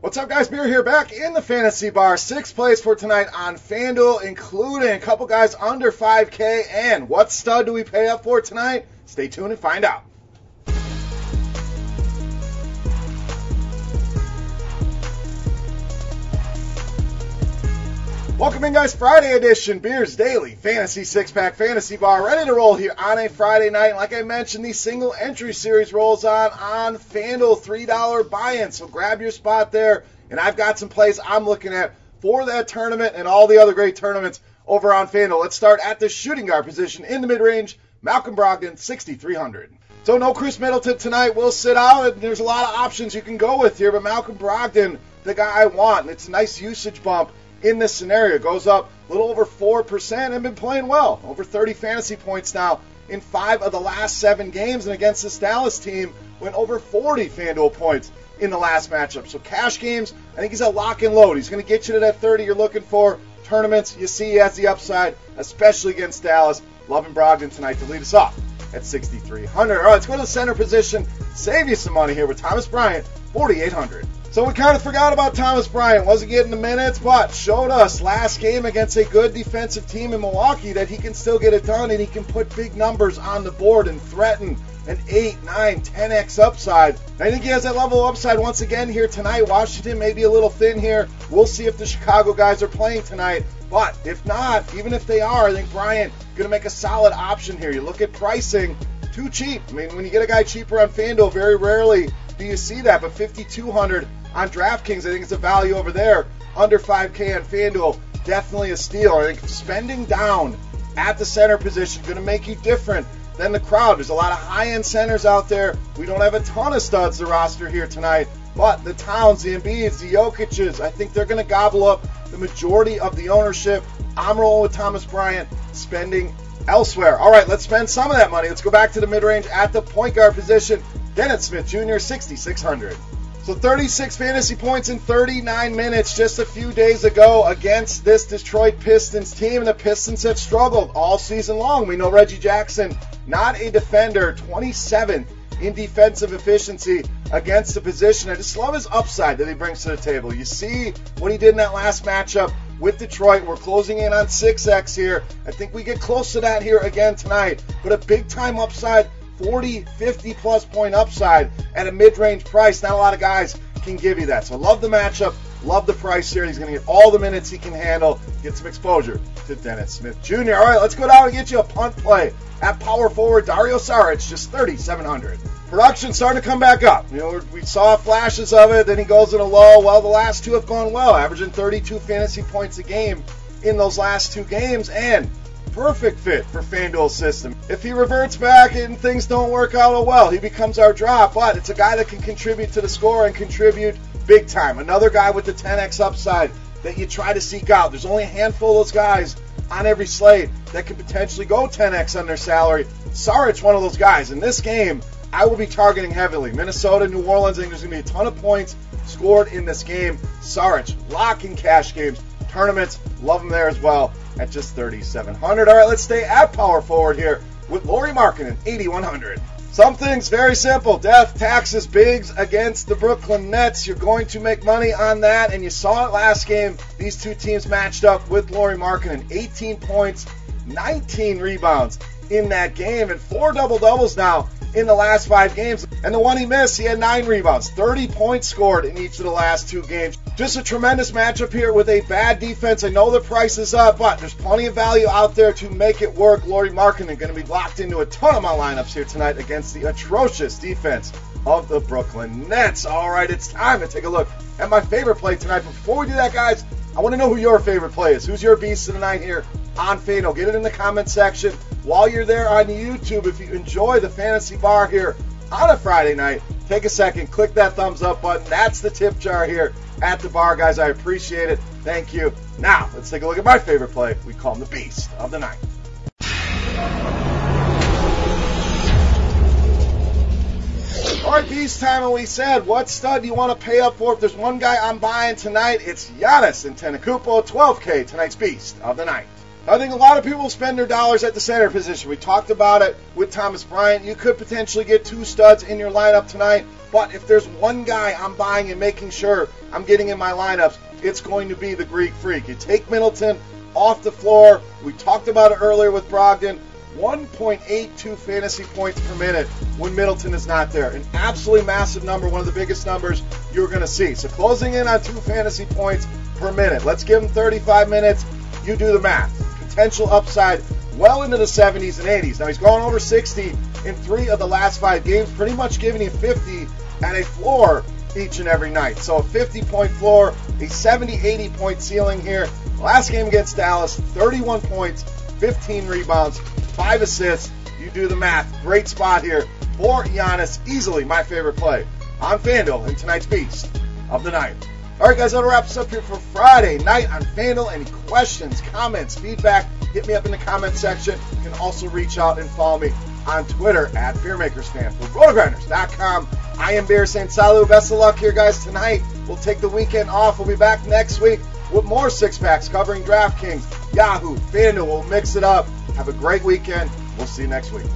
What's up, guys? Beer here, back in the fantasy bar. Sixth place for tonight on FanDuel, including a couple guys under 5K. And what stud do we pay up for tonight? Stay tuned and find out. Welcome in, guys. Friday edition, Beers Daily Fantasy Six Pack Fantasy Bar, ready to roll here on a Friday night. Like I mentioned, the single entry series rolls on on FanDuel, $3 buy in. So grab your spot there. And I've got some plays I'm looking at for that tournament and all the other great tournaments over on FanDuel. Let's start at the shooting guard position in the mid range. Malcolm Brogdon, 6,300. So no Khris Middleton tonight. We'll sit out, and there's a lot of options you can go with here. But Malcolm Brogdon, the guy I want, it's a nice usage bump in this scenario. Goes up a little over 4% and been playing well. Over 30 fantasy points now in five of the last seven games. And against this Dallas team, went over 40 FanDuel points in the last matchup. So cash games, I think he's a lock and load. He's going to get you to that 30 you're looking for. Tournaments, you see he has the upside, especially against Dallas. Loving Brogdon tonight to lead us off at 6,300. All right, let's go to the center position. Save you some money here with Thomas Bryant, 4,800. So we kind of forgot about Thomas Bryant. Wasn't getting the minutes, but showed us last game against a good defensive team in Milwaukee that he can still get it done and he can put big numbers on the board and threaten an 8, 9, 10x upside. I think he has that level of upside once again here tonight. Washington may be a little thin here. We'll see if the Chicago guys are playing tonight. But if not, even if they are, I think Bryant going to make a solid option here. You look at pricing, too cheap. I mean, when you get a guy cheaper on FanDuel, very rarely do you see that. But 5,200 on DraftKings, I think it's a value over there. Under 5K on FanDuel, definitely a steal. I think spending down at the center position is going to make you different than the crowd. There's a lot of high-end centers out there. We don't have a ton of studs to roster here tonight, but the Towns, the Embiids, the Jokic's, I think they're going to gobble up the majority of the ownership. I'm rolling with Thomas Bryant, spending elsewhere. All right, let's spend some of that money. Let's go back to the mid-range at the point guard position. Dennis Smith Jr., 6,600. So 36 fantasy points in 39 minutes just a few days ago against this Detroit Pistons team. And the Pistons have struggled all season long. We know Reggie Jackson, not a defender, 27th in defensive efficiency against the position. I just love his upside that he brings to the table. You see what he did in that last matchup with Detroit. We're closing in on 6x here. I think we get close to that here again tonight. But a big time upside 40, 50 plus point upside at a mid range price. Not a lot of guys can give you that. So love the matchup. Love the price here. He's going to get all the minutes he can handle, get some exposure to Dennis Smith Jr. All right, let's go down and get you a punt play at power forward. Dario Saric, just 3,700. Production starting to come back up. You know, we saw flashes of it, then he goes in a low. Well, the last two have gone well, averaging 32 fantasy points a game in those last two games. And perfect fit for FanDuel's system. If he reverts back and things don't work out well, he becomes our drop, but it's a guy that can contribute to the score and contribute big time. Another guy with the 10x upside that you try to seek out. There's only a handful of those guys on every slate that can potentially go 10x on their salary. Saric's one of those guys. In this game, I will be targeting heavily. Minnesota, New Orleans, I think there's going to be a ton of points scored in this game. Saric, locking cash games, tournaments, love him there as well at just 3,700. All right, let's stay at power forward here with Lauri Markkanen, 8,100. Something's very simple. Death, taxes, bigs against the Brooklyn Nets. You're going to make money on that, and you saw it last game. These two teams matched up with Lauri Markkanen. 18 points, 19 rebounds in that game, and four double doubles now in the last five games. And the one he missed, he had nine rebounds, 30 points scored in each of the last two games. Just a tremendous matchup here with a bad defense. I know the price is up, but there's plenty of value out there to make it work. Lauri Markkanen going to be locked into a ton of my lineups here tonight against the atrocious defense of the Brooklyn Nets. All right, it's time to take a look at my favorite play tonight. Before we do that, guys, I want to know who your favorite play is. Who's your beast of the night here on FanDuel? Get it in the comment section. While you're there on YouTube, if you enjoy the fantasy bar here on a Friday night, take a second, click that thumbs up button. That's the tip jar here at the bar, guys. I appreciate it. Thank you. Now, let's take a look at my favorite play. We call him the Beast of the Night. All right, Beast time, and we said, what stud do you want to pay up for? If there's one guy I'm buying tonight, it's Giannis Antetokounmpo, 12K, tonight's Beast of the Night. I think a lot of people spend their dollars at the center position. We talked about it with Thomas Bryant. You could potentially get two studs in your lineup tonight, but if there's one guy I'm buying and making sure I'm getting in my lineups, it's going to be the Greek Freak. You take Middleton off the floor. We talked about it earlier with Brogdon. 1.82 fantasy points per minute when Middleton is not there. An absolutely massive number, one of the biggest numbers you're going to see. So closing in on two fantasy points per minute. Let's give him 35 minutes. You do the math. Potential upside well into the 70s and 80s. Now he's gone over 60 in three of the last five games, pretty much giving you 50 at a floor each and every night. So a 50 point floor, a 70, 80 point ceiling here. Last game against Dallas, 31 points, 15 rebounds, five assists. You do the math. Great spot here for Giannis. Easily my favorite play on FanDuel in tonight's Beast of the Night. All right, guys, that wraps up here for Friday night on FanDuel. Any questions, comments, feedback, hit me up in the comment section. You can also reach out and follow me on Twitter at BeerMakersFan. For RotoGrinders.com, I am Beer St. Salu. Best of luck here, guys, tonight. We'll take the weekend off. We'll be back next week with more six packs covering DraftKings, Yahoo, FanDuel. We'll mix it up. Have a great weekend. We'll see you next week.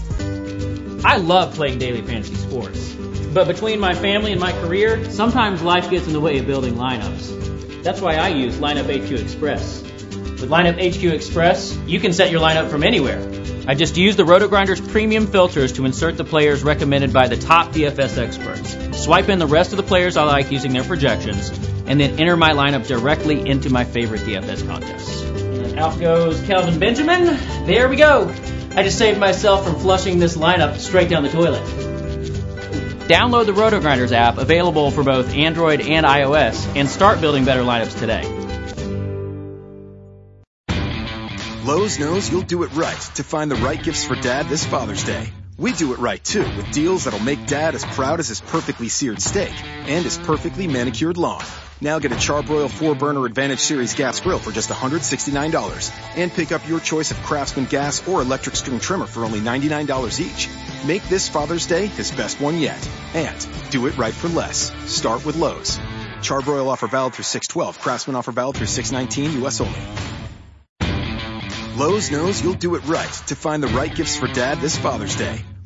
I love playing daily fantasy sports. But between my family and my career, sometimes life gets in the way of building lineups. That's why I use Lineup HQ Express. With Lineup HQ Express, you can set your lineup from anywhere. I just use the RotoGrinders premium filters to insert the players recommended by the top DFS experts. Swipe in the rest of the players I like using their projections, and then enter my lineup directly into my favorite DFS contests. And out goes Kelvin Benjamin. There we go. I just saved myself from flushing this lineup straight down the toilet. Download the RotoGrinders app, available for both Android and iOS, and start building better lineups today. Lowe's knows you'll do it right to find the right gifts for dad this Father's Day. We do it right too with deals that'll make dad as proud as his perfectly seared steak and his perfectly manicured lawn. Now get a Charbroil 4 burner Advantage Series gas grill for just $169 and pick up your choice of Craftsman gas or electric string trimmer for only $99 each. Make this Father's Day his best one yet. And do it right for less. Start with Lowe's. Charbroil offer valid through 612. Craftsman offer valid through 619 US only. Lowe's knows you'll do it right to find the right gifts for dad this Father's Day.